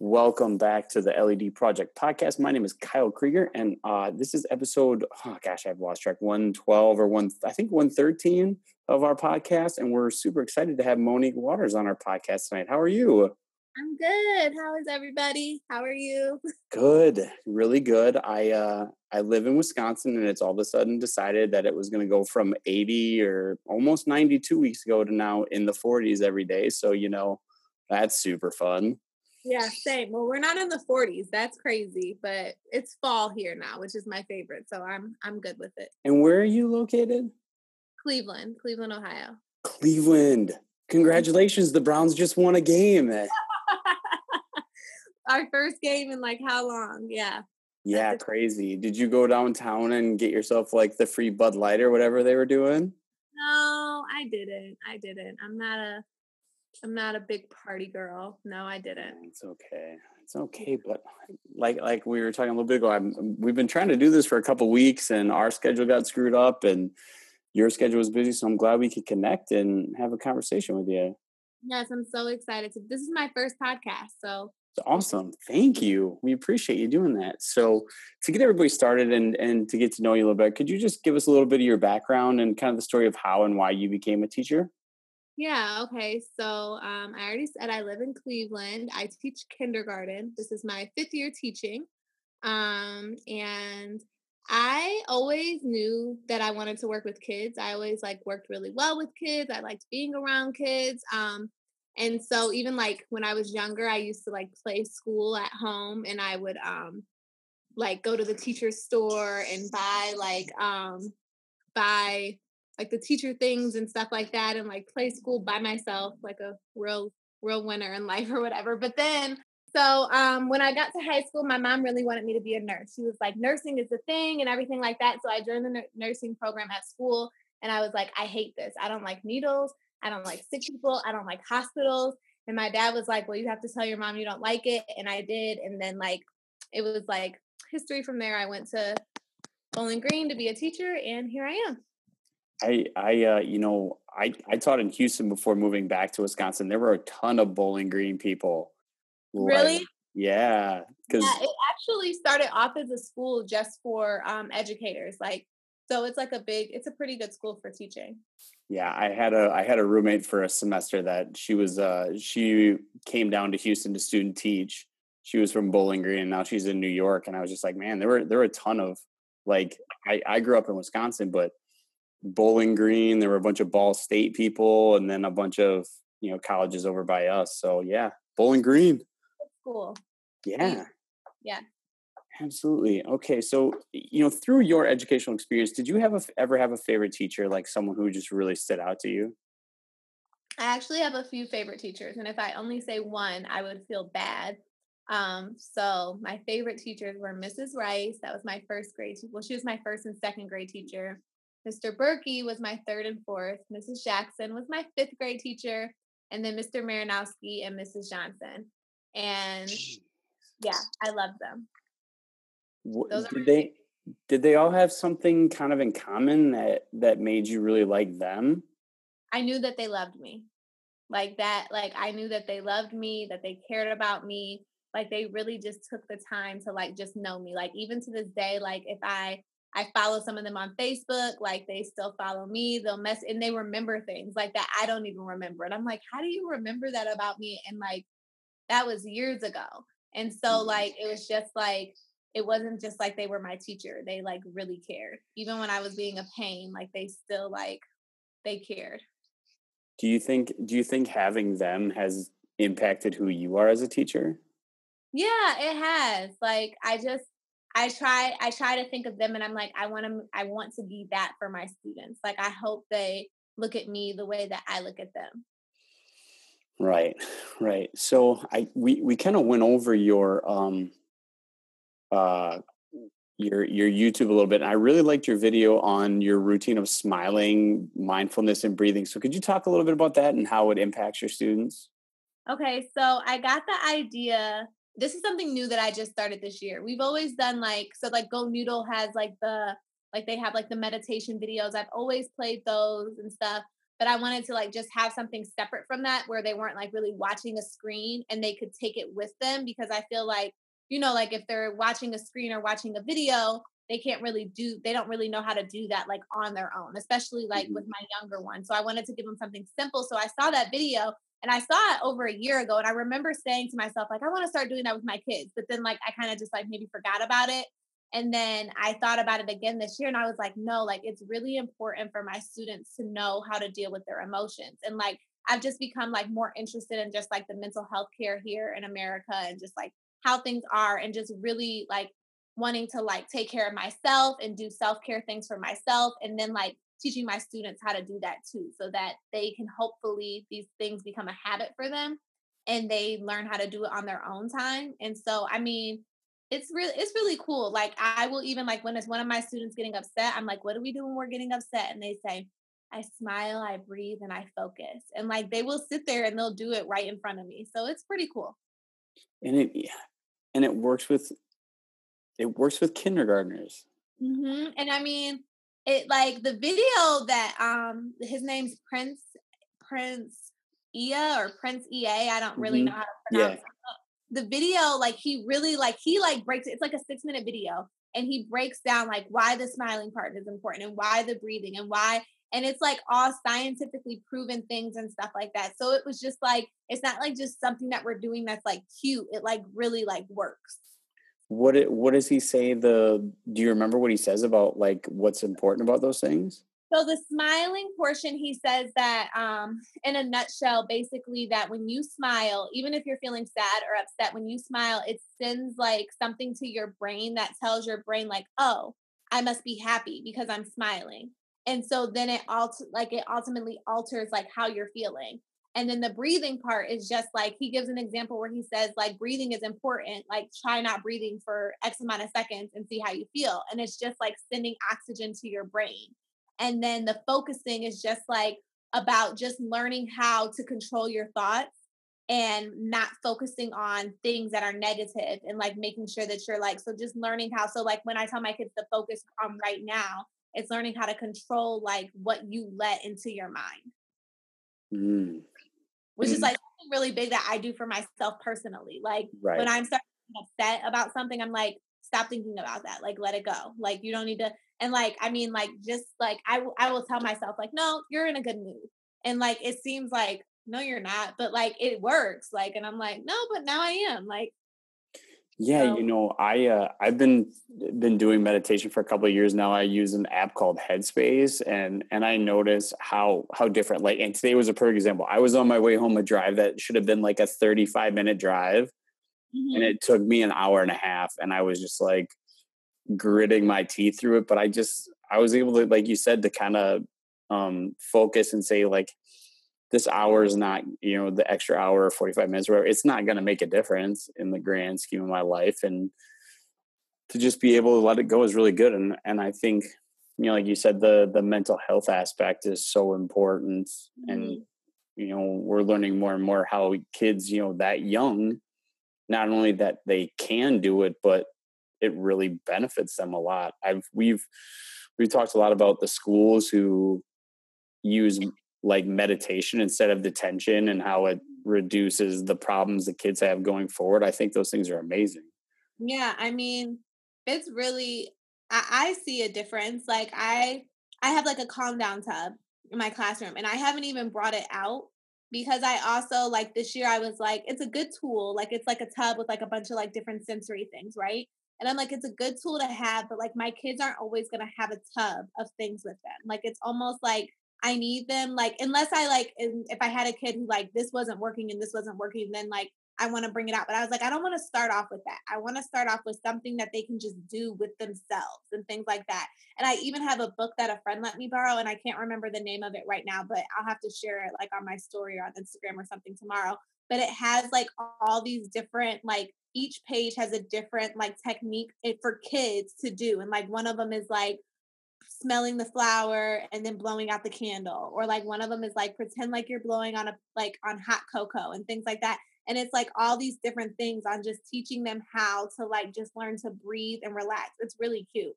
Welcome back to the LED Project podcast. My name is Kyle Krieger, and uh, this is episode. Oh gosh, I've lost track. One twelve or one, I think one thirteen of our podcast, and we're super excited to have Monique Waters on our podcast tonight. How are you? I'm good. How is everybody? How are you? Good, really good. I uh, I live in Wisconsin, and it's all of a sudden decided that it was going to go from eighty or almost ninety two weeks ago to now in the forties every day. So you know, that's super fun. Yeah, same. Well, we're not in the 40s. That's crazy, but it's fall here now, which is my favorite. So I'm I'm good with it. And where are you located? Cleveland, Cleveland, Ohio. Cleveland. Mm-hmm. Congratulations, the Browns just won a game. Our first game in like how long? Yeah. Yeah, crazy. Did you go downtown and get yourself like the free Bud Light or whatever they were doing? No, I didn't. I didn't. I'm not a I'm not a big party girl. No, I didn't. It's okay. It's okay, but like like we were talking a little bit ago, I'm, um, we've been trying to do this for a couple weeks, and our schedule got screwed up, and your schedule was busy. So I'm glad we could connect and have a conversation with you. Yes, I'm so excited. To, this is my first podcast, so it's awesome. Thank you. We appreciate you doing that. So to get everybody started and and to get to know you a little bit, could you just give us a little bit of your background and kind of the story of how and why you became a teacher? Yeah, okay. So um, I already said I live in Cleveland. I teach kindergarten. This is my fifth year teaching. Um, and I always knew that I wanted to work with kids. I always like worked really well with kids. I liked being around kids. Um, and so even like when I was younger, I used to like play school at home and I would um like go to the teacher's store and buy like um buy like the teacher things and stuff like that and like play school by myself like a real real winner in life or whatever but then so um, when i got to high school my mom really wanted me to be a nurse. She was like nursing is the thing and everything like that so i joined the nursing program at school and i was like i hate this. I don't like needles. I don't like sick people. I don't like hospitals and my dad was like well you have to tell your mom you don't like it and i did and then like it was like history from there. I went to bowling green to be a teacher and here i am I, I, uh, you know, I, I taught in Houston before moving back to Wisconsin. There were a ton of Bowling Green people. Really? Like, yeah. Because yeah, it actually started off as a school just for um, educators. Like, so it's like a big, it's a pretty good school for teaching. Yeah, I had a I had a roommate for a semester that she was uh she came down to Houston to student teach. She was from Bowling Green and now she's in New York. And I was just like, man, there were there were a ton of like I, I grew up in Wisconsin, but Bowling Green. There were a bunch of Ball State people, and then a bunch of you know colleges over by us. So yeah, Bowling Green. cool. Yeah. Yeah. Absolutely. Okay, so you know, through your educational experience, did you have a, ever have a favorite teacher, like someone who just really stood out to you? I actually have a few favorite teachers, and if I only say one, I would feel bad. Um, so my favorite teachers were Mrs. Rice. That was my first grade. Well, she was my first and second grade teacher. Mr. Berkey was my third and fourth. Mrs. Jackson was my fifth grade teacher. And then Mr. Marinowski and Mrs. Johnson. And yeah, I love them. What, did they did they all have something kind of in common that that made you really like them? I knew that they loved me. Like that like I knew that they loved me, that they cared about me. Like they really just took the time to like just know me. Like even to this day like if I I follow some of them on Facebook, like they still follow me. They'll mess and they remember things like that I don't even remember. And I'm like, how do you remember that about me? And like that was years ago. And so mm-hmm. like it was just like it wasn't just like they were my teacher. They like really cared. Even when I was being a pain, like they still like they cared. Do you think do you think having them has impacted who you are as a teacher? Yeah, it has. Like I just I try I try to think of them and I'm like I want to I want to be that for my students. Like I hope they look at me the way that I look at them. Right. Right. So I we we kind of went over your um uh your your YouTube a little bit. And I really liked your video on your routine of smiling, mindfulness and breathing. So could you talk a little bit about that and how it impacts your students? Okay, so I got the idea this is something new that I just started this year. We've always done like so like Go Noodle has like the like they have like the meditation videos. I've always played those and stuff. but I wanted to like just have something separate from that where they weren't like really watching a screen and they could take it with them because I feel like, you know, like if they're watching a screen or watching a video, they can't really do they don't really know how to do that like on their own, especially like mm-hmm. with my younger one. So I wanted to give them something simple. So I saw that video and I saw it over a year ago and I remember saying to myself like I want to start doing that with my kids, but then like I kind of just like maybe forgot about it. And then I thought about it again this year and I was like, no, like it's really important for my students to know how to deal with their emotions. And like I've just become like more interested in just like the mental health care here in America and just like how things are and just really like wanting to like take care of myself and do self-care things for myself and then like teaching my students how to do that too so that they can hopefully these things become a habit for them and they learn how to do it on their own time. And so I mean it's really it's really cool. Like I will even like when it's one of my students getting upset, I'm like, what do we do when we're getting upset? And they say, I smile, I breathe, and I focus. And like they will sit there and they'll do it right in front of me. So it's pretty cool. And it yeah, and it works with it works with kindergartners. Mm-hmm. And I mean, it like the video that um his name's Prince Prince Ia or Prince EA. I don't really mm-hmm. know how to pronounce yeah. it the video, like he really like he like breaks it's like a six minute video and he breaks down like why the smiling part is important and why the breathing and why and it's like all scientifically proven things and stuff like that. So it was just like it's not like just something that we're doing that's like cute. It like really like works. What it, what does he say the do you remember what he says about like what's important about those things? So the smiling portion, he says that um, in a nutshell, basically that when you smile, even if you're feeling sad or upset, when you smile, it sends like something to your brain that tells your brain like, oh, I must be happy because I'm smiling. And so then it alt like it ultimately alters like how you're feeling. And then the breathing part is just like he gives an example where he says like breathing is important. Like try not breathing for X amount of seconds and see how you feel. And it's just like sending oxygen to your brain. And then the focusing is just like about just learning how to control your thoughts and not focusing on things that are negative and like making sure that you're like, so just learning how. So, like when I tell my kids to focus on right now, it's learning how to control like what you let into your mind. Mm. Which mm. is like really big that I do for myself personally. Like right. when I'm starting upset about something, I'm like, stop thinking about that. Like let it go. Like you don't need to and like, I mean, like, just like, I, I will tell myself, like, no, you're in a good mood. And like, it seems like, no, you're not, but like, it works. Like, and I'm like, no, but now I am. Like, yeah, so. you know, I uh, I've been been doing meditation for a couple of years now. I use an app called Headspace, and and I notice how how different. Like, and today was a perfect example. I was on my way home a drive that should have been like a thirty five minute drive, mm-hmm. and it took me an hour and a half, and I was just like, gritting my teeth through it but i just i was able to like you said to kind of um focus and say like this hour is not you know the extra hour or 45 minutes where it's not going to make a difference in the grand scheme of my life and to just be able to let it go is really good and and i think you know like you said the the mental health aspect is so important mm-hmm. and you know we're learning more and more how kids you know that young not only that they can do it but it really benefits them a lot. I've we've we've talked a lot about the schools who use like meditation instead of detention and how it reduces the problems the kids have going forward. I think those things are amazing. Yeah, I mean, it's really I, I see a difference. Like I I have like a calm down tub in my classroom and I haven't even brought it out because I also like this year I was like it's a good tool like it's like a tub with like a bunch of like different sensory things right and I'm like, it's a good tool to have, but like my kids aren't always gonna have a tub of things with them. Like it's almost like I need them, like unless I like if I had a kid who like this wasn't working and this wasn't working, then like I want to bring it out. But I was like, I don't want to start off with that. I want to start off with something that they can just do with themselves and things like that. And I even have a book that a friend let me borrow, and I can't remember the name of it right now, but I'll have to share it like on my story or on Instagram or something tomorrow. But it has like all these different like each page has a different like technique eh, for kids to do and like one of them is like smelling the flower and then blowing out the candle or like one of them is like pretend like you're blowing on a like on hot cocoa and things like that and it's like all these different things on just teaching them how to like just learn to breathe and relax it's really cute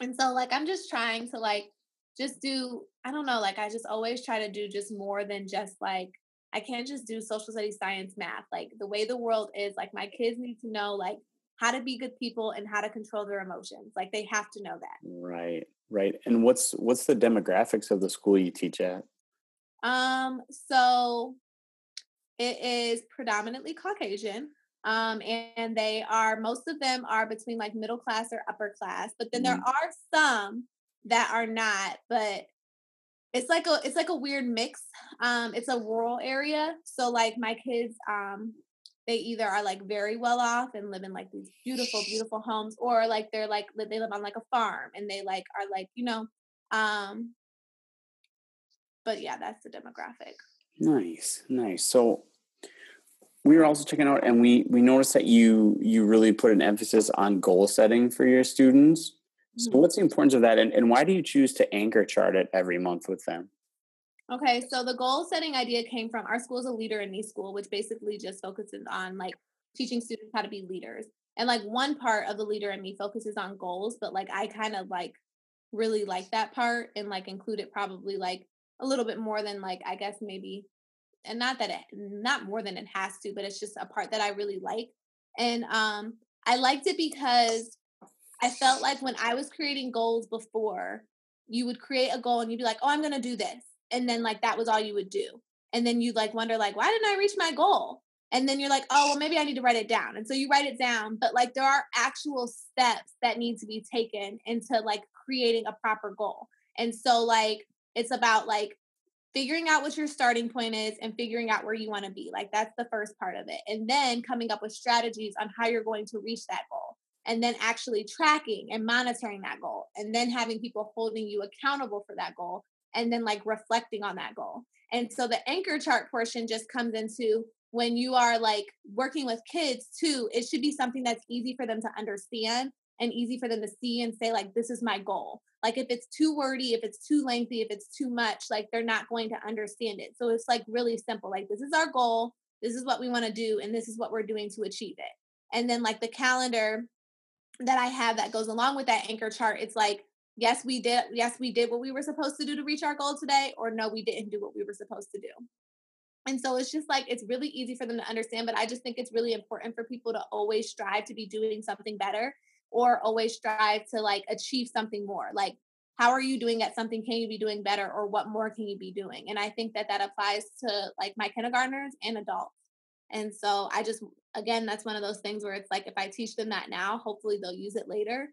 and so like i'm just trying to like just do I don't know, like I just always try to do just more than just like I can't just do social studies, science, math. Like the way the world is, like my kids need to know like how to be good people and how to control their emotions. Like they have to know that. Right. Right. And what's what's the demographics of the school you teach at? Um so it is predominantly Caucasian. Um, and, and they are most of them are between like middle class or upper class, but then mm-hmm. there are some that are not, but it's like a it's like a weird mix. Um, it's a rural area. So like my kids, um, they either are like very well off and live in like these beautiful, beautiful homes, or like they're like they live on like a farm and they like are like, you know, um but yeah, that's the demographic. Nice, nice. So we were also checking out and we we noticed that you you really put an emphasis on goal setting for your students so mm-hmm. what's the importance of that and, and why do you choose to anchor chart it every month with them okay so the goal setting idea came from our school is a leader in me school which basically just focuses on like teaching students how to be leaders. And like one part of the leader in me focuses on goals but like i kind of like really like that part and like include it probably like a little bit more than like i guess maybe and not that it not more than it has to but it's just a part that i really like. And um i liked it because i felt like when i was creating goals before you would create a goal and you'd be like oh i'm gonna do this and then like that was all you would do and then you'd like wonder like why didn't i reach my goal and then you're like oh well maybe i need to write it down and so you write it down but like there are actual steps that need to be taken into like creating a proper goal and so like it's about like figuring out what your starting point is and figuring out where you want to be. Like that's the first part of it. And then coming up with strategies on how you're going to reach that goal. And then actually tracking and monitoring that goal. And then having people holding you accountable for that goal. And then like reflecting on that goal. And so the anchor chart portion just comes into when you are like working with kids too, it should be something that's easy for them to understand and easy for them to see and say, like, this is my goal. Like if it's too wordy, if it's too lengthy, if it's too much, like they're not going to understand it. So it's like really simple. Like this is our goal, this is what we want to do, and this is what we're doing to achieve it. And then like the calendar that I have that goes along with that anchor chart, it's like, yes, we did, yes, we did what we were supposed to do to reach our goal today, or no, we didn't do what we were supposed to do. And so it's just like it's really easy for them to understand, but I just think it's really important for people to always strive to be doing something better or always strive to like achieve something more like how are you doing at something? Can you be doing better or what more can you be doing? And i think that that applies to like my kindergartners and adults. And so i just again that's one of those things where it's like if i teach them that now hopefully they'll use it later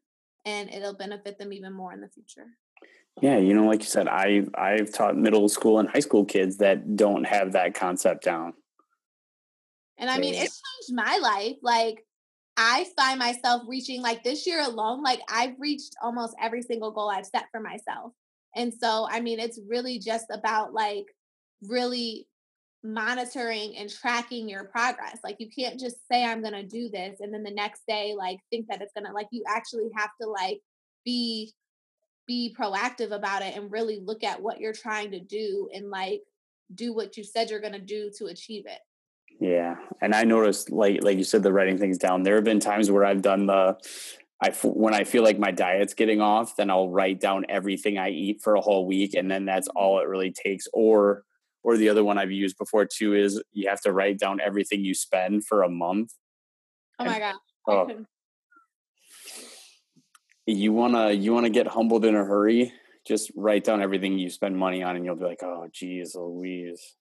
and it'll benefit them even more in the future yeah you know like you said i i've taught middle school and high school kids that don't have that concept down and i mean it's changed my life like I find myself reaching like this year alone, like I've reached almost every single goal I've set for myself. And so, I mean, it's really just about like really monitoring and tracking your progress. Like you can't just say I'm going to do this and then the next day like think that it's going to like you actually have to like be be proactive about it and really look at what you're trying to do and like do what you said you're going to do to achieve it. Yeah, and I noticed, like like you said, the writing things down. There have been times where I've done the, I when I feel like my diet's getting off, then I'll write down everything I eat for a whole week, and then that's all it really takes. Or or the other one I've used before too is you have to write down everything you spend for a month. Oh my god! Oh, you wanna you wanna get humbled in a hurry? Just write down everything you spend money on, and you'll be like, oh, geez, Louise.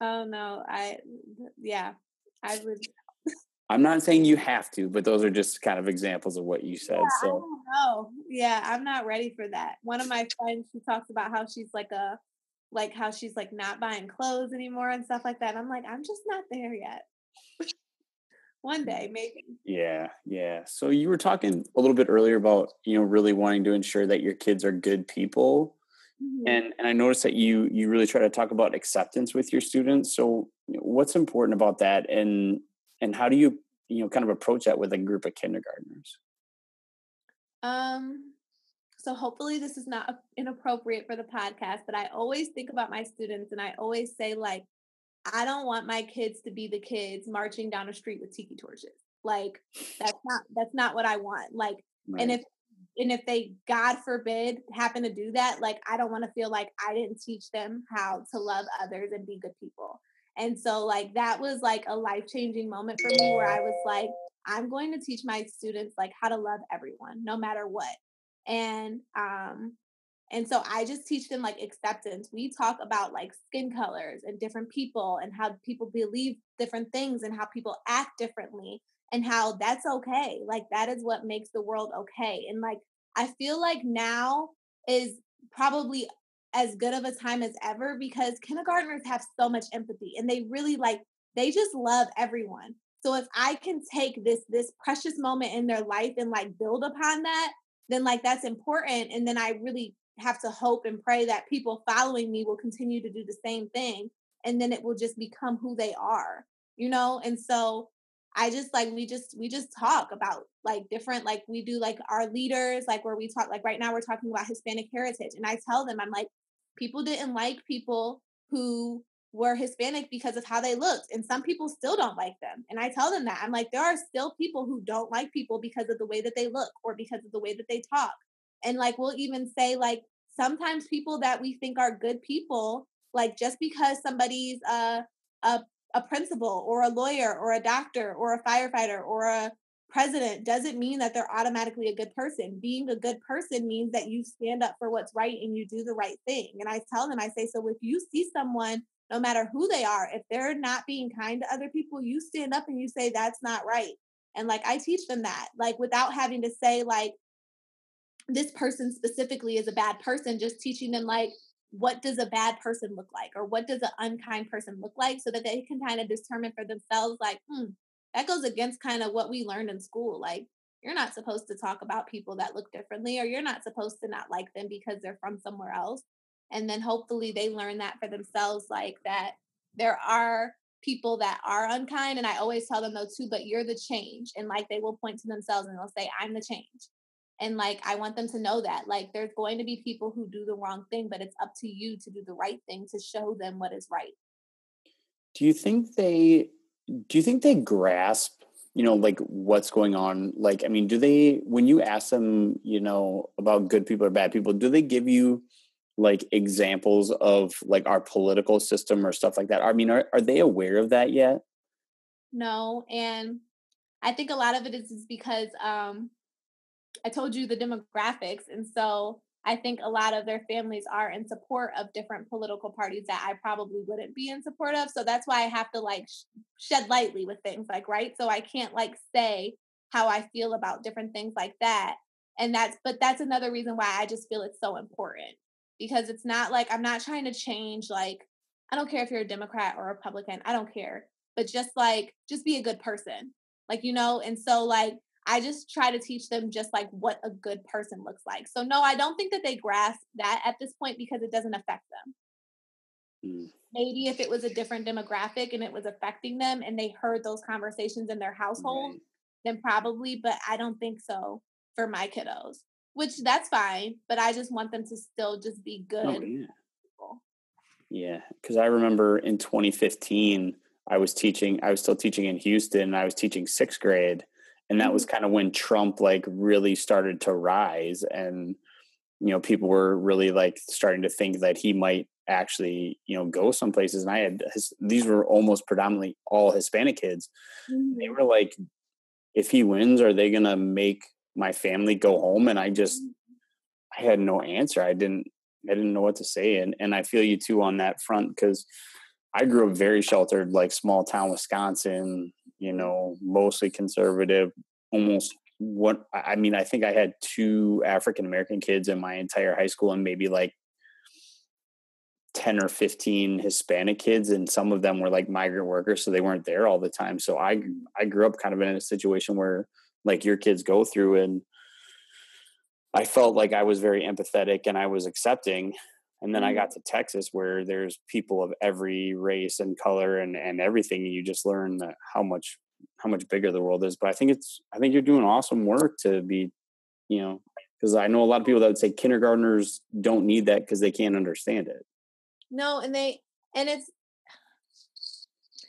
Oh no, I yeah, I would. I'm not saying you have to, but those are just kind of examples of what you said. Yeah, so no, yeah, I'm not ready for that. One of my friends, she talks about how she's like a, like how she's like not buying clothes anymore and stuff like that. I'm like, I'm just not there yet. One day, maybe. Yeah, yeah. So you were talking a little bit earlier about you know really wanting to ensure that your kids are good people. Mm-hmm. And and I noticed that you you really try to talk about acceptance with your students. So what's important about that, and and how do you you know kind of approach that with a group of kindergartners? Um. So hopefully this is not inappropriate for the podcast, but I always think about my students, and I always say like, I don't want my kids to be the kids marching down a street with tiki torches. Like that's not that's not what I want. Like, right. and if and if they god forbid happen to do that like i don't want to feel like i didn't teach them how to love others and be good people and so like that was like a life changing moment for me where i was like i'm going to teach my students like how to love everyone no matter what and um and so I just teach them like acceptance. We talk about like skin colors and different people and how people believe different things and how people act differently and how that's okay. Like that is what makes the world okay. And like I feel like now is probably as good of a time as ever because kindergartners have so much empathy and they really like they just love everyone. So if I can take this this precious moment in their life and like build upon that, then like that's important and then I really have to hope and pray that people following me will continue to do the same thing and then it will just become who they are you know? And so i just like we just we just talk about like different like we do like our leaders like where we talk like right now we're talking about hispanic heritage and i tell them i'm like people didn't like people who were hispanic because of how they looked and some people still don't like them and i tell them that i'm like there are still people who don't like people because of the way that they look or because of the way that they talk and like we'll even say like sometimes people that we think are good people, like just because somebody's a a a principal or a lawyer or a doctor or a firefighter or a president doesn't mean that they're automatically a good person. Being a good person means that you stand up for what's right and you do the right thing. And I tell them, I say, so if you see someone, no matter who they are, if they're not being kind to other people, you stand up and you say, that's not right. And like I teach them that, like without having to say, like, this person specifically is a bad person, just teaching them like what does a bad person look like or what does an unkind person look like so that they can kind of determine for themselves like, hmm, that goes against kind of what we learned in school. Like you're not supposed to talk about people that look differently or you're not supposed to not like them because they're from somewhere else. And then hopefully they learn that for themselves, like that there are people that are unkind. And I always tell them though too, but you're the change. And like they will point to themselves and they'll say, I'm the change. And like, I want them to know that, like, there's going to be people who do the wrong thing, but it's up to you to do the right thing to show them what is right. Do you think they, do you think they grasp, you know, like what's going on? Like, I mean, do they, when you ask them, you know, about good people or bad people, do they give you like examples of like our political system or stuff like that? I mean, are, are they aware of that yet? No. And I think a lot of it is, is because um, I told you the demographics. And so I think a lot of their families are in support of different political parties that I probably wouldn't be in support of. So that's why I have to like sh- shed lightly with things like, right? So I can't like say how I feel about different things like that. And that's, but that's another reason why I just feel it's so important because it's not like I'm not trying to change, like, I don't care if you're a Democrat or a Republican, I don't care, but just like, just be a good person. Like, you know, and so like, I just try to teach them just like what a good person looks like. So no, I don't think that they grasp that at this point because it doesn't affect them. Mm. Maybe if it was a different demographic and it was affecting them and they heard those conversations in their household, right. then probably, but I don't think so for my kiddos. Which that's fine, but I just want them to still just be oh, good. Oh, yeah. Yeah, because I remember in 2015, I was teaching, I was still teaching in Houston, and I was teaching sixth grade and that was mm-hmm. kind of when Trump like really started to rise and you know people were really like starting to think that he might actually you know go some places and I had his, these were almost predominantly all Hispanic kids mm-hmm. they were like if he wins are they going to make my family go home and I just mm-hmm. I had no answer I didn't I didn't know what to say and and I feel you too on that front cuz I grew up very sheltered like small town Wisconsin you know, mostly conservative, almost what I mean, I think I had two African American kids in my entire high school and maybe like 10 or 15 Hispanic kids and some of them were like migrant workers so they weren't there all the time. So I I grew up kind of in a situation where like your kids go through and I felt like I was very empathetic and I was accepting and then I got mm-hmm. to Texas where there's people of every race and color and, and everything. And you just learn that how much, how much bigger the world is. But I think it's, I think you're doing awesome work to be, you know, because I know a lot of people that would say kindergartners don't need that because they can't understand it. No, and they, and it's,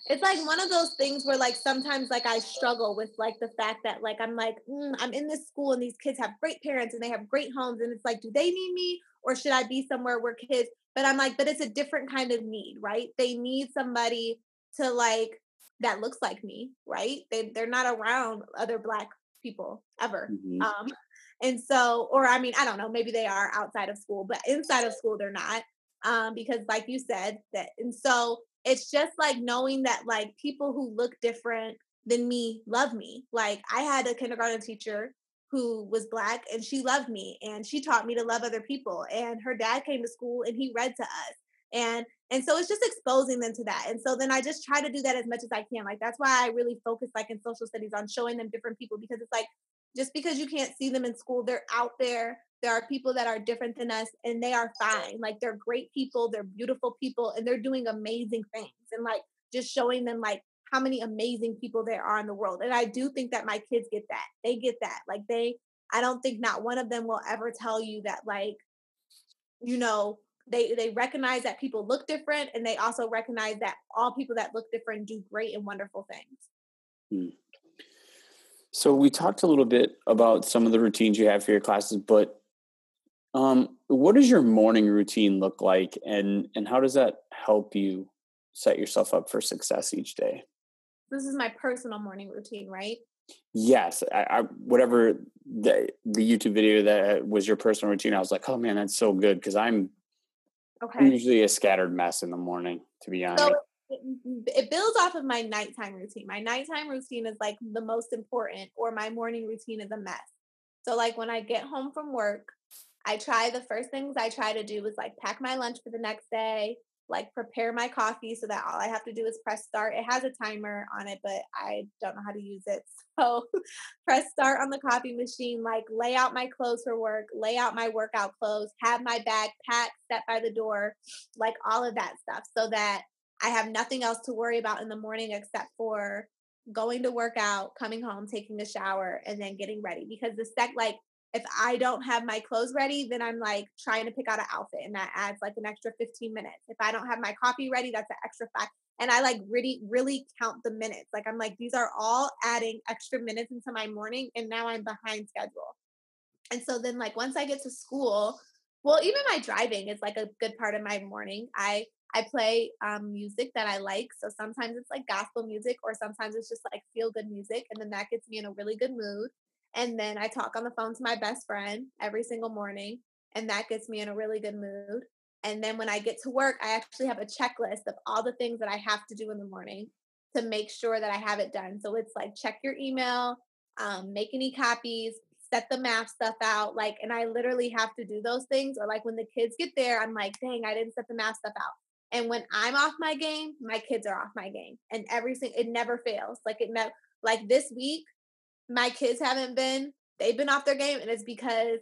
it's like one of those things where like sometimes like I struggle with like the fact that like I'm like mm, I'm in this school and these kids have great parents and they have great homes. And it's like do they need me or should I be somewhere where kids but I'm like but it's a different kind of need right? They need somebody to like that looks like me right? They they're not around other black people ever mm-hmm. um and so or I mean I don't know maybe they are outside of school but inside of school they're not um because like you said that and so it's just like knowing that like people who look different than me love me. Like I had a kindergarten teacher who was black and she loved me and she taught me to love other people and her dad came to school and he read to us. And and so it's just exposing them to that. And so then I just try to do that as much as I can. Like that's why I really focus like in social studies on showing them different people because it's like just because you can't see them in school, they're out there there are people that are different than us and they are fine. Like they're great people, they're beautiful people, and they're doing amazing things. And like just showing them like how many amazing people there are in the world. And I do think that my kids get that. They get that. Like they, I don't think not one of them will ever tell you that like, you know, they they recognize that people look different and they also recognize that all people that look different do great and wonderful things. Hmm. So we talked a little bit about some of the routines you have for your classes, but um, what does your morning routine look like, and and how does that help you set yourself up for success each day? This is my personal morning routine, right? Yes, I, I, whatever the the YouTube video that was your personal routine, I was like, oh man, that's so good because I'm okay. I'm usually a scattered mess in the morning, to be honest. So it, it builds off of my nighttime routine. My nighttime routine is like the most important, or my morning routine is a mess. So like when I get home from work, I try the first things I try to do is like pack my lunch for the next day, like prepare my coffee so that all I have to do is press start. It has a timer on it, but I don't know how to use it. So press start on the coffee machine, like lay out my clothes for work, lay out my workout clothes, have my bag packed, set by the door, like all of that stuff so that I have nothing else to worry about in the morning except for going to work out, coming home, taking a shower, and then getting ready. Because the sec like if I don't have my clothes ready, then I'm like trying to pick out an outfit and that adds like an extra 15 minutes. If I don't have my coffee ready, that's an extra five. And I like really, really count the minutes. Like I'm like, these are all adding extra minutes into my morning and now I'm behind schedule. And so then like once I get to school, well, even my driving is like a good part of my morning. I I play um, music that I like. So sometimes it's like gospel music, or sometimes it's just like feel good music. And then that gets me in a really good mood. And then I talk on the phone to my best friend every single morning, and that gets me in a really good mood. And then when I get to work, I actually have a checklist of all the things that I have to do in the morning to make sure that I have it done. So it's like check your email, um, make any copies, set the math stuff out. Like, and I literally have to do those things. Or like when the kids get there, I'm like, dang, I didn't set the math stuff out. And when I'm off my game, my kids are off my game. And every single it never fails. Like it never like this week, my kids haven't been, they've been off their game, and it's because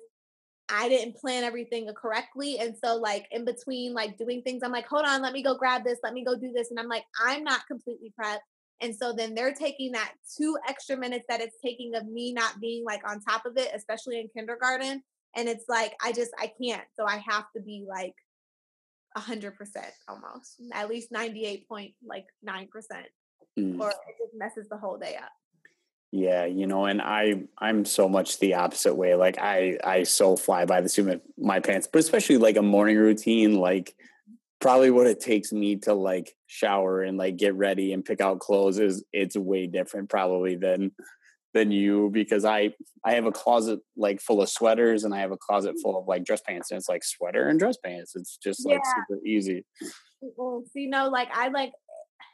I didn't plan everything correctly. And so, like, in between, like, doing things, I'm like, hold on, let me go grab this, let me go do this. And I'm like, I'm not completely prepped. And so then they're taking that two extra minutes that it's taking of me not being like on top of it, especially in kindergarten. And it's like, I just, I can't. So I have to be like a hundred percent almost, at least 98 point like nine percent, mm. or it just messes the whole day up. Yeah, you know, and I I'm so much the opposite way. Like I I so fly by the seat of my pants, but especially like a morning routine, like probably what it takes me to like shower and like get ready and pick out clothes is it's way different probably than than you because I I have a closet like full of sweaters and I have a closet full of like dress pants and it's like sweater and dress pants. It's just like yeah. super easy. Well, see, no, like I like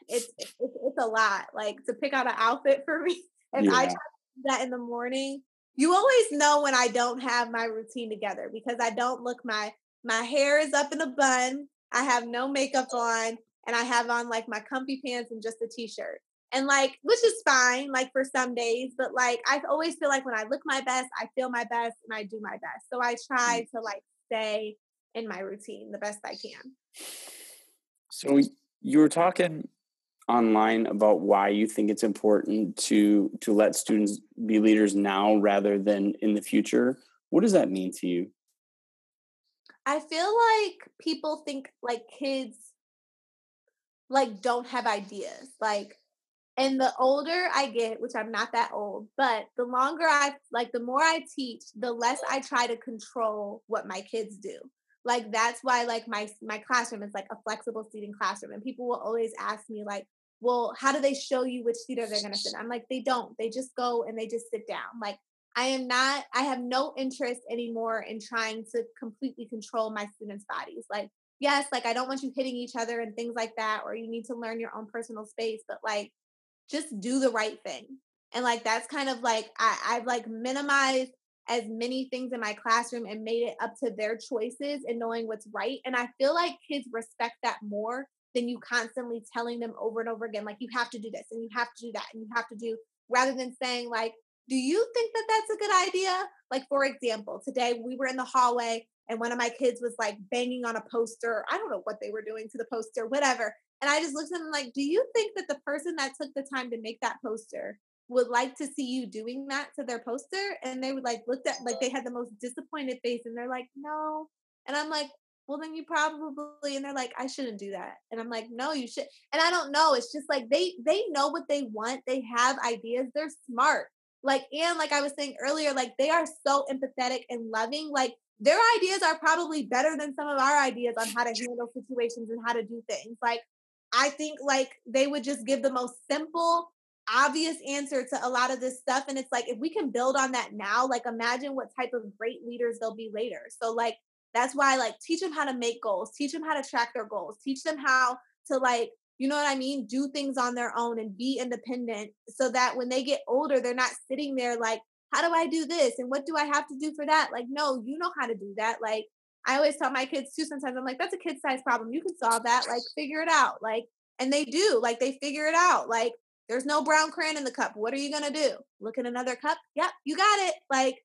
it's, it's it's a lot. Like to pick out an outfit for me if yeah. I try to do that in the morning, you always know when I don't have my routine together because I don't look my my hair is up in a bun. I have no makeup on and I have on like my comfy pants and just a t-shirt. And like which is fine like for some days, but like I always feel like when I look my best, I feel my best and I do my best. So I try mm. to like stay in my routine the best I can. So you were talking online about why you think it's important to to let students be leaders now rather than in the future what does that mean to you i feel like people think like kids like don't have ideas. Like and the older I get, which I'm not that old, but the longer I like the more I teach, the less I try to control what my kids do. Like that's why like my my classroom is like a flexible seating classroom and people will always ask me like, "Well, how do they show you which theater they're going to sit?" I'm like, "They don't. They just go and they just sit down." Like I am not I have no interest anymore in trying to completely control my students' bodies. Like yes, like I don't want you hitting each other and things like that or you need to learn your own personal space, but like just do the right thing. And like that's kind of like I, I've like minimized as many things in my classroom and made it up to their choices and knowing what's right. And I feel like kids respect that more than you constantly telling them over and over again, like you have to do this and you have to do that and you have to do, rather than saying like, do you think that that's a good idea? Like, for example, today we were in the hallway and one of my kids was like banging on a poster. I don't know what they were doing to the poster, whatever. And I just looked at them like, do you think that the person that took the time to make that poster would like to see you doing that to their poster? And they would like looked at like they had the most disappointed face and they're like, no. And I'm like, well then you probably and they're like, I shouldn't do that. And I'm like, no, you should. And I don't know. It's just like they they know what they want. They have ideas. They're smart. Like, and like I was saying earlier, like they are so empathetic and loving. Like their ideas are probably better than some of our ideas on how to handle situations and how to do things. Like I think like they would just give the most simple, obvious answer to a lot of this stuff. And it's like, if we can build on that now, like imagine what type of great leaders they'll be later. So, like, that's why, like, teach them how to make goals, teach them how to track their goals, teach them how to, like, you know what I mean? Do things on their own and be independent so that when they get older, they're not sitting there like, how do I do this? And what do I have to do for that? Like, no, you know how to do that. Like, I always tell my kids too, sometimes I'm like, that's a kid size problem. You can solve that. Like, figure it out. Like, and they do. Like, they figure it out. Like, there's no brown crayon in the cup. What are you gonna do? Look at another cup? Yep, you got it. Like,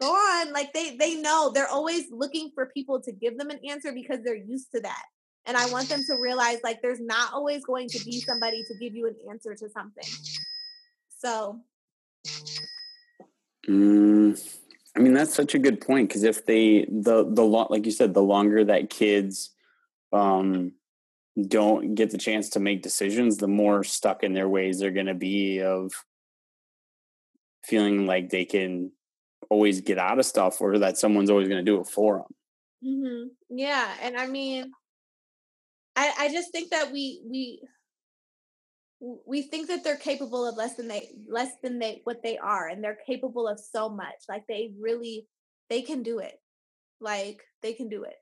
go on. Like they they know they're always looking for people to give them an answer because they're used to that. And I want them to realize like there's not always going to be somebody to give you an answer to something. So mm, I mean, that's such a good point because if they the the long like you said, the longer that kids um don't get the chance to make decisions, the more stuck in their ways they're going to be of feeling like they can always get out of stuff or that someone's always going to do it for them. Mm-hmm. Yeah, and I mean, I I just think that we we we think that they're capable of less than they less than they what they are and they're capable of so much like they really they can do it like they can do it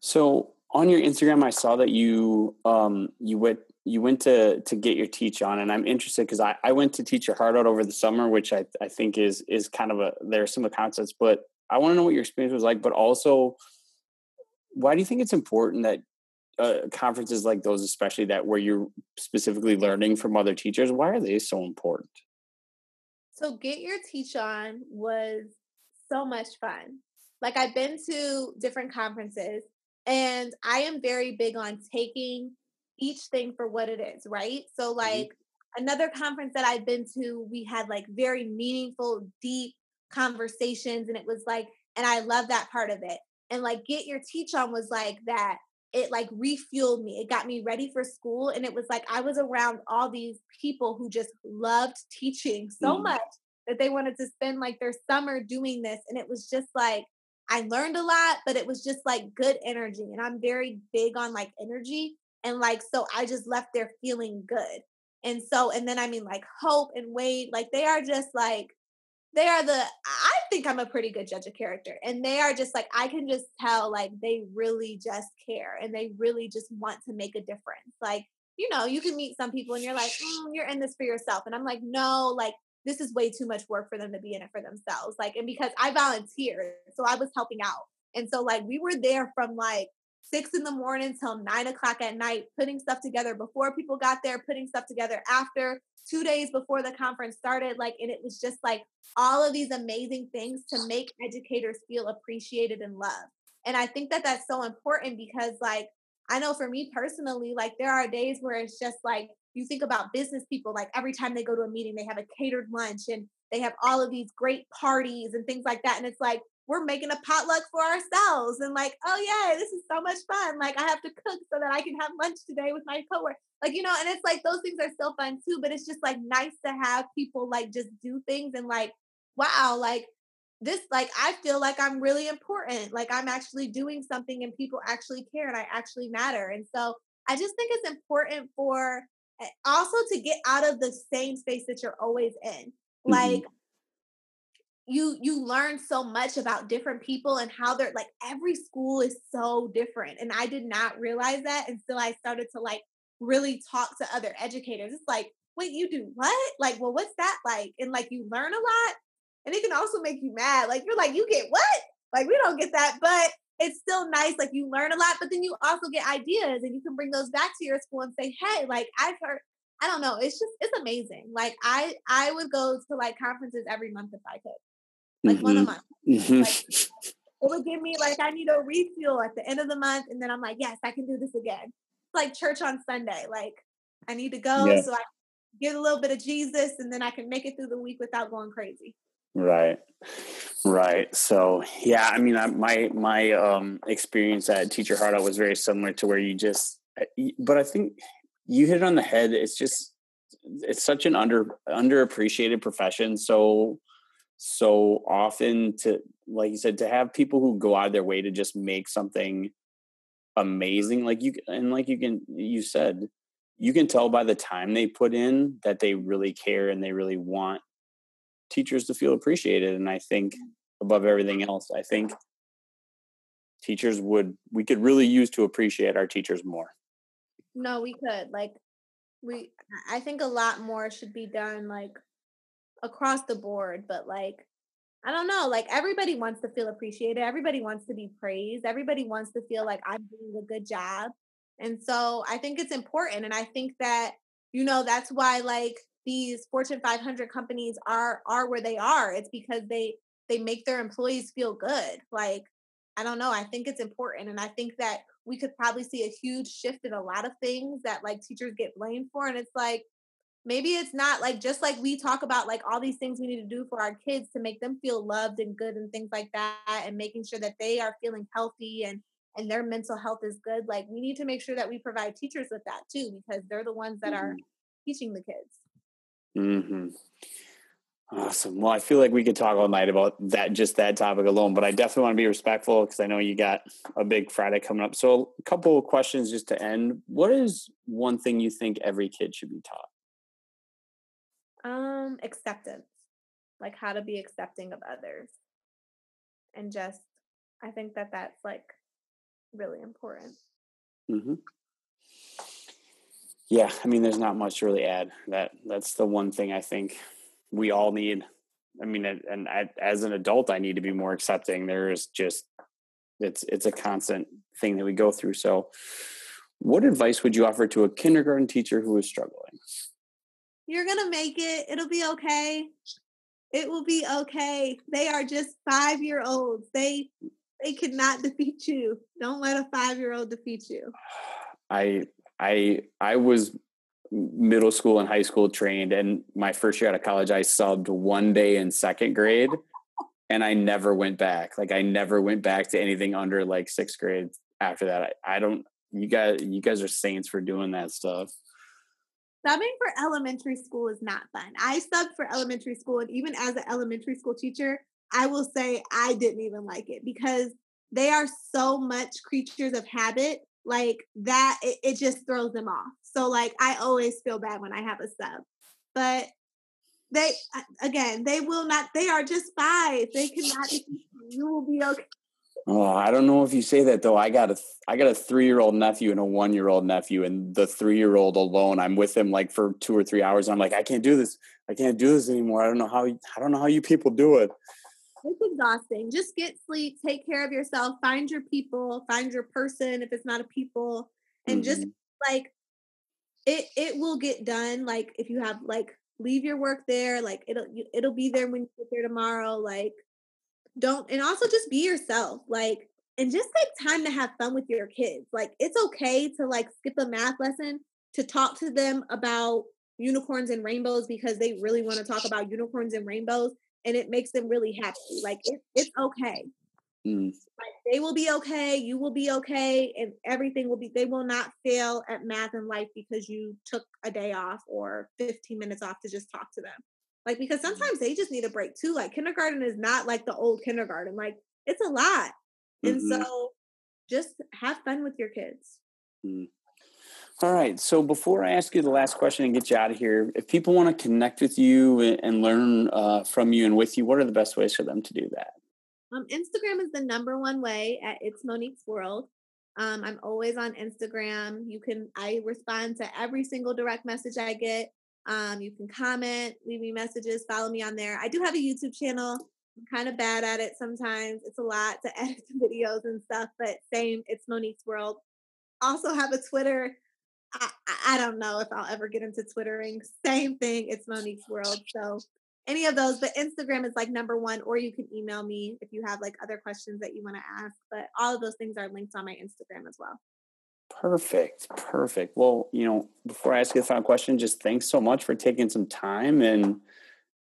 so on your instagram i saw that you um you went you went to to get your teach on and i'm interested because I, I went to teach your heart out over the summer which i i think is is kind of a there's some of the concepts but i want to know what your experience was like but also why do you think it's important that uh, conferences like those, especially that where you're specifically learning from other teachers, why are they so important? So, Get Your Teach On was so much fun. Like, I've been to different conferences, and I am very big on taking each thing for what it is, right? So, mm-hmm. like, mm-hmm. another conference that I've been to, we had like very meaningful, deep conversations, and it was like, and I love that part of it. And like, Get Your Teach On was like that it like refueled me. It got me ready for school. And it was like I was around all these people who just loved teaching so mm. much that they wanted to spend like their summer doing this. And it was just like I learned a lot, but it was just like good energy. And I'm very big on like energy. And like, so I just left there feeling good. And so, and then I mean, like Hope and Wade, like they are just like they are the I think I'm a pretty good judge of character. And they are just like I can just tell like they really just care and they really just want to make a difference. Like, you know, you can meet some people and you're like, mm, you're in this for yourself. And I'm like, no, like this is way too much work for them to be in it for themselves. Like, and because I volunteered, so I was helping out. And so like we were there from like six in the morning till nine o'clock at night, putting stuff together before people got there, putting stuff together after, two days before the conference started. Like, and it was just like all of these amazing things to make educators feel appreciated and loved. And I think that that's so important because, like, I know for me personally, like, there are days where it's just like, you think about business people, like, every time they go to a meeting, they have a catered lunch and they have all of these great parties and things like that. And it's like, we're making a potluck for ourselves and like, oh yeah, this is so much fun. Like I have to cook so that I can have lunch today with my coworker. Like, you know, and it's like those things are still fun too, but it's just like nice to have people like just do things and like, wow, like this like I feel like I'm really important. Like I'm actually doing something and people actually care and I actually matter. And so I just think it's important for eh, also to get out of the same space that you're always in. Mm-hmm. Like you you learn so much about different people and how they're like every school is so different and i did not realize that until i started to like really talk to other educators. It's like wait you do what? Like well what's that like? And like you learn a lot and it can also make you mad like you're like you get what? Like we don't get that but it's still nice like you learn a lot but then you also get ideas and you can bring those back to your school and say hey like i've heard i don't know it's just it's amazing like i i would go to like conferences every month if i could like mm-hmm. one a month. Mm-hmm. Like, it would give me like I need a refuel at the end of the month, and then I'm like, yes, I can do this again. It's like church on Sunday. Like I need to go yeah. so I get a little bit of Jesus, and then I can make it through the week without going crazy. Right, right. So yeah, I mean, I, my my um experience at Teacher Out was very similar to where you just, but I think you hit it on the head. It's just it's such an under underappreciated profession. So so often to like you said to have people who go out of their way to just make something amazing like you and like you can you said you can tell by the time they put in that they really care and they really want teachers to feel appreciated and i think mm. above everything else i think teachers would we could really use to appreciate our teachers more no we could like we i think a lot more should be done like across the board, but like I don't know, like everybody wants to feel appreciated. Everybody wants to be praised. Everybody wants to feel like I'm doing a good job. And so I think it's important and I think that you know that's why like these Fortune 500 companies are are where they are. It's because they they make their employees feel good. Like I don't know, I think it's important and I think that we could probably see a huge shift in a lot of things that like teachers get blamed for and it's like maybe it's not like just like we talk about like all these things we need to do for our kids to make them feel loved and good and things like that and making sure that they are feeling healthy and and their mental health is good like we need to make sure that we provide teachers with that too because they're the ones that mm-hmm. are teaching the kids mm-hmm. awesome well i feel like we could talk all night about that just that topic alone but i definitely want to be respectful because i know you got a big friday coming up so a couple of questions just to end what is one thing you think every kid should be taught um, acceptance, like how to be accepting of others. And just, I think that that's like really important. Mm-hmm. Yeah, I mean, there's not much to really add. That that's the one thing I think we all need. I mean, and I, as an adult, I need to be more accepting. There is just it's it's a constant thing that we go through. So, what advice would you offer to a kindergarten teacher who is struggling? You're going to make it. It'll be okay. It will be okay. They are just 5-year-olds. They they cannot defeat you. Don't let a 5-year-old defeat you. I I I was middle school and high school trained and my first year out of college I subbed one day in second grade and I never went back. Like I never went back to anything under like 6th grade after that. I, I don't you guys you guys are saints for doing that stuff subbing for elementary school is not fun. I subbed for elementary school, and even as an elementary school teacher, I will say I didn't even like it because they are so much creatures of habit like that it, it, just throws them off. So like i always feel bad when i have a sub. But they again they will not they are just five. They cannot you will be okay Oh, I don't know if you say that though. I got a I got a three year old nephew and a one year old nephew, and the three year old alone, I'm with him like for two or three hours. I'm like, I can't do this. I can't do this anymore. I don't know how I don't know how you people do it. It's exhausting. Just get sleep, take care of yourself, find your people, find your person if it's not a people, and mm-hmm. just like it it will get done. Like if you have like leave your work there, like it'll it'll be there when you get there tomorrow. Like don't and also just be yourself like and just take time to have fun with your kids like it's okay to like skip a math lesson to talk to them about unicorns and rainbows because they really want to talk about unicorns and rainbows and it makes them really happy. Like it, it's okay. Mm. Like they will be okay, you will be okay, and everything will be. They will not fail at math and life because you took a day off or 15 minutes off to just talk to them. Like because mm-hmm. sometimes they just need a break too. Like kindergarten is not like the old kindergarten. Like it's a lot, mm-hmm. and so just have fun with your kids. Mm. All right. So before I ask you the last question and get you out of here, if people want to connect with you and learn uh, from you and with you, what are the best ways for them to do that? Um, Instagram is the number one way at It's Monique's World. Um, I'm always on Instagram. You can I respond to every single direct message I get. Um, you can comment, leave me messages, follow me on there. I do have a YouTube channel. I'm kind of bad at it sometimes. It's a lot to edit the videos and stuff, but same, it's Monique's World. Also have a Twitter. I, I don't know if I'll ever get into Twittering. Same thing. It's Monique's World. So any of those, but Instagram is like number one, or you can email me if you have like other questions that you want to ask. But all of those things are linked on my Instagram as well. Perfect. Perfect. Well, you know, before I ask you the final question, just thanks so much for taking some time and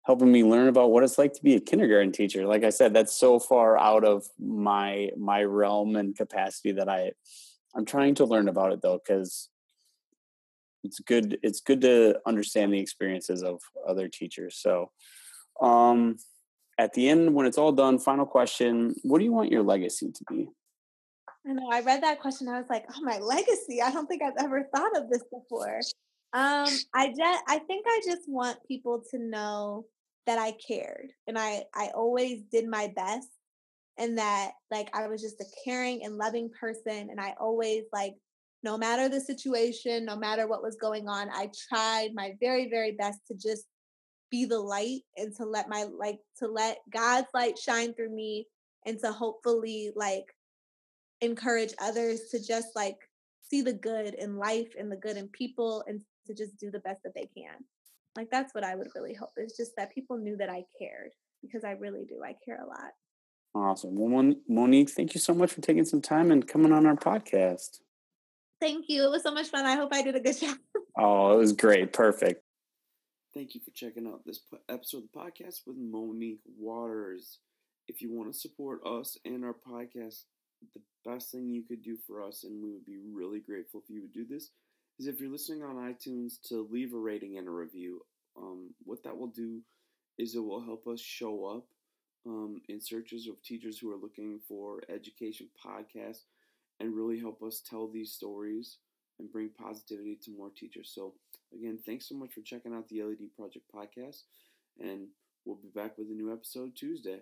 helping me learn about what it's like to be a kindergarten teacher. Like I said, that's so far out of my my realm and capacity that I I'm trying to learn about it though, because it's good it's good to understand the experiences of other teachers so um at the end when it's all done final question what do you want your legacy to be i know i read that question i was like oh my legacy i don't think i've ever thought of this before. Um i just i think i just want people to know that i cared and i i always did my best and that like i was just a caring and loving person and i always like no matter the situation, no matter what was going on, I tried my very, very best to just be the light and to let my like to let God's light shine through me and to hopefully like encourage others to just like see the good in life and the good in people and to just do the best that they can. Like that's what I would really hope is just that people knew that I cared because I really do. I care a lot. Awesome. Well, Monique, thank you so much for taking some time and coming on our podcast. Thank you. It was so much fun. I hope I did a good job. Oh, it was great. Perfect. Thank you for checking out this episode of the podcast with Monique Waters. If you want to support us and our podcast, the best thing you could do for us, and we would be really grateful if you would do this, is if you're listening on iTunes to leave a rating and a review. Um, what that will do is it will help us show up um, in searches of teachers who are looking for education podcasts and really help us tell these stories and bring positivity to more teachers. So, again, thanks so much for checking out the LED Project podcast, and we'll be back with a new episode Tuesday.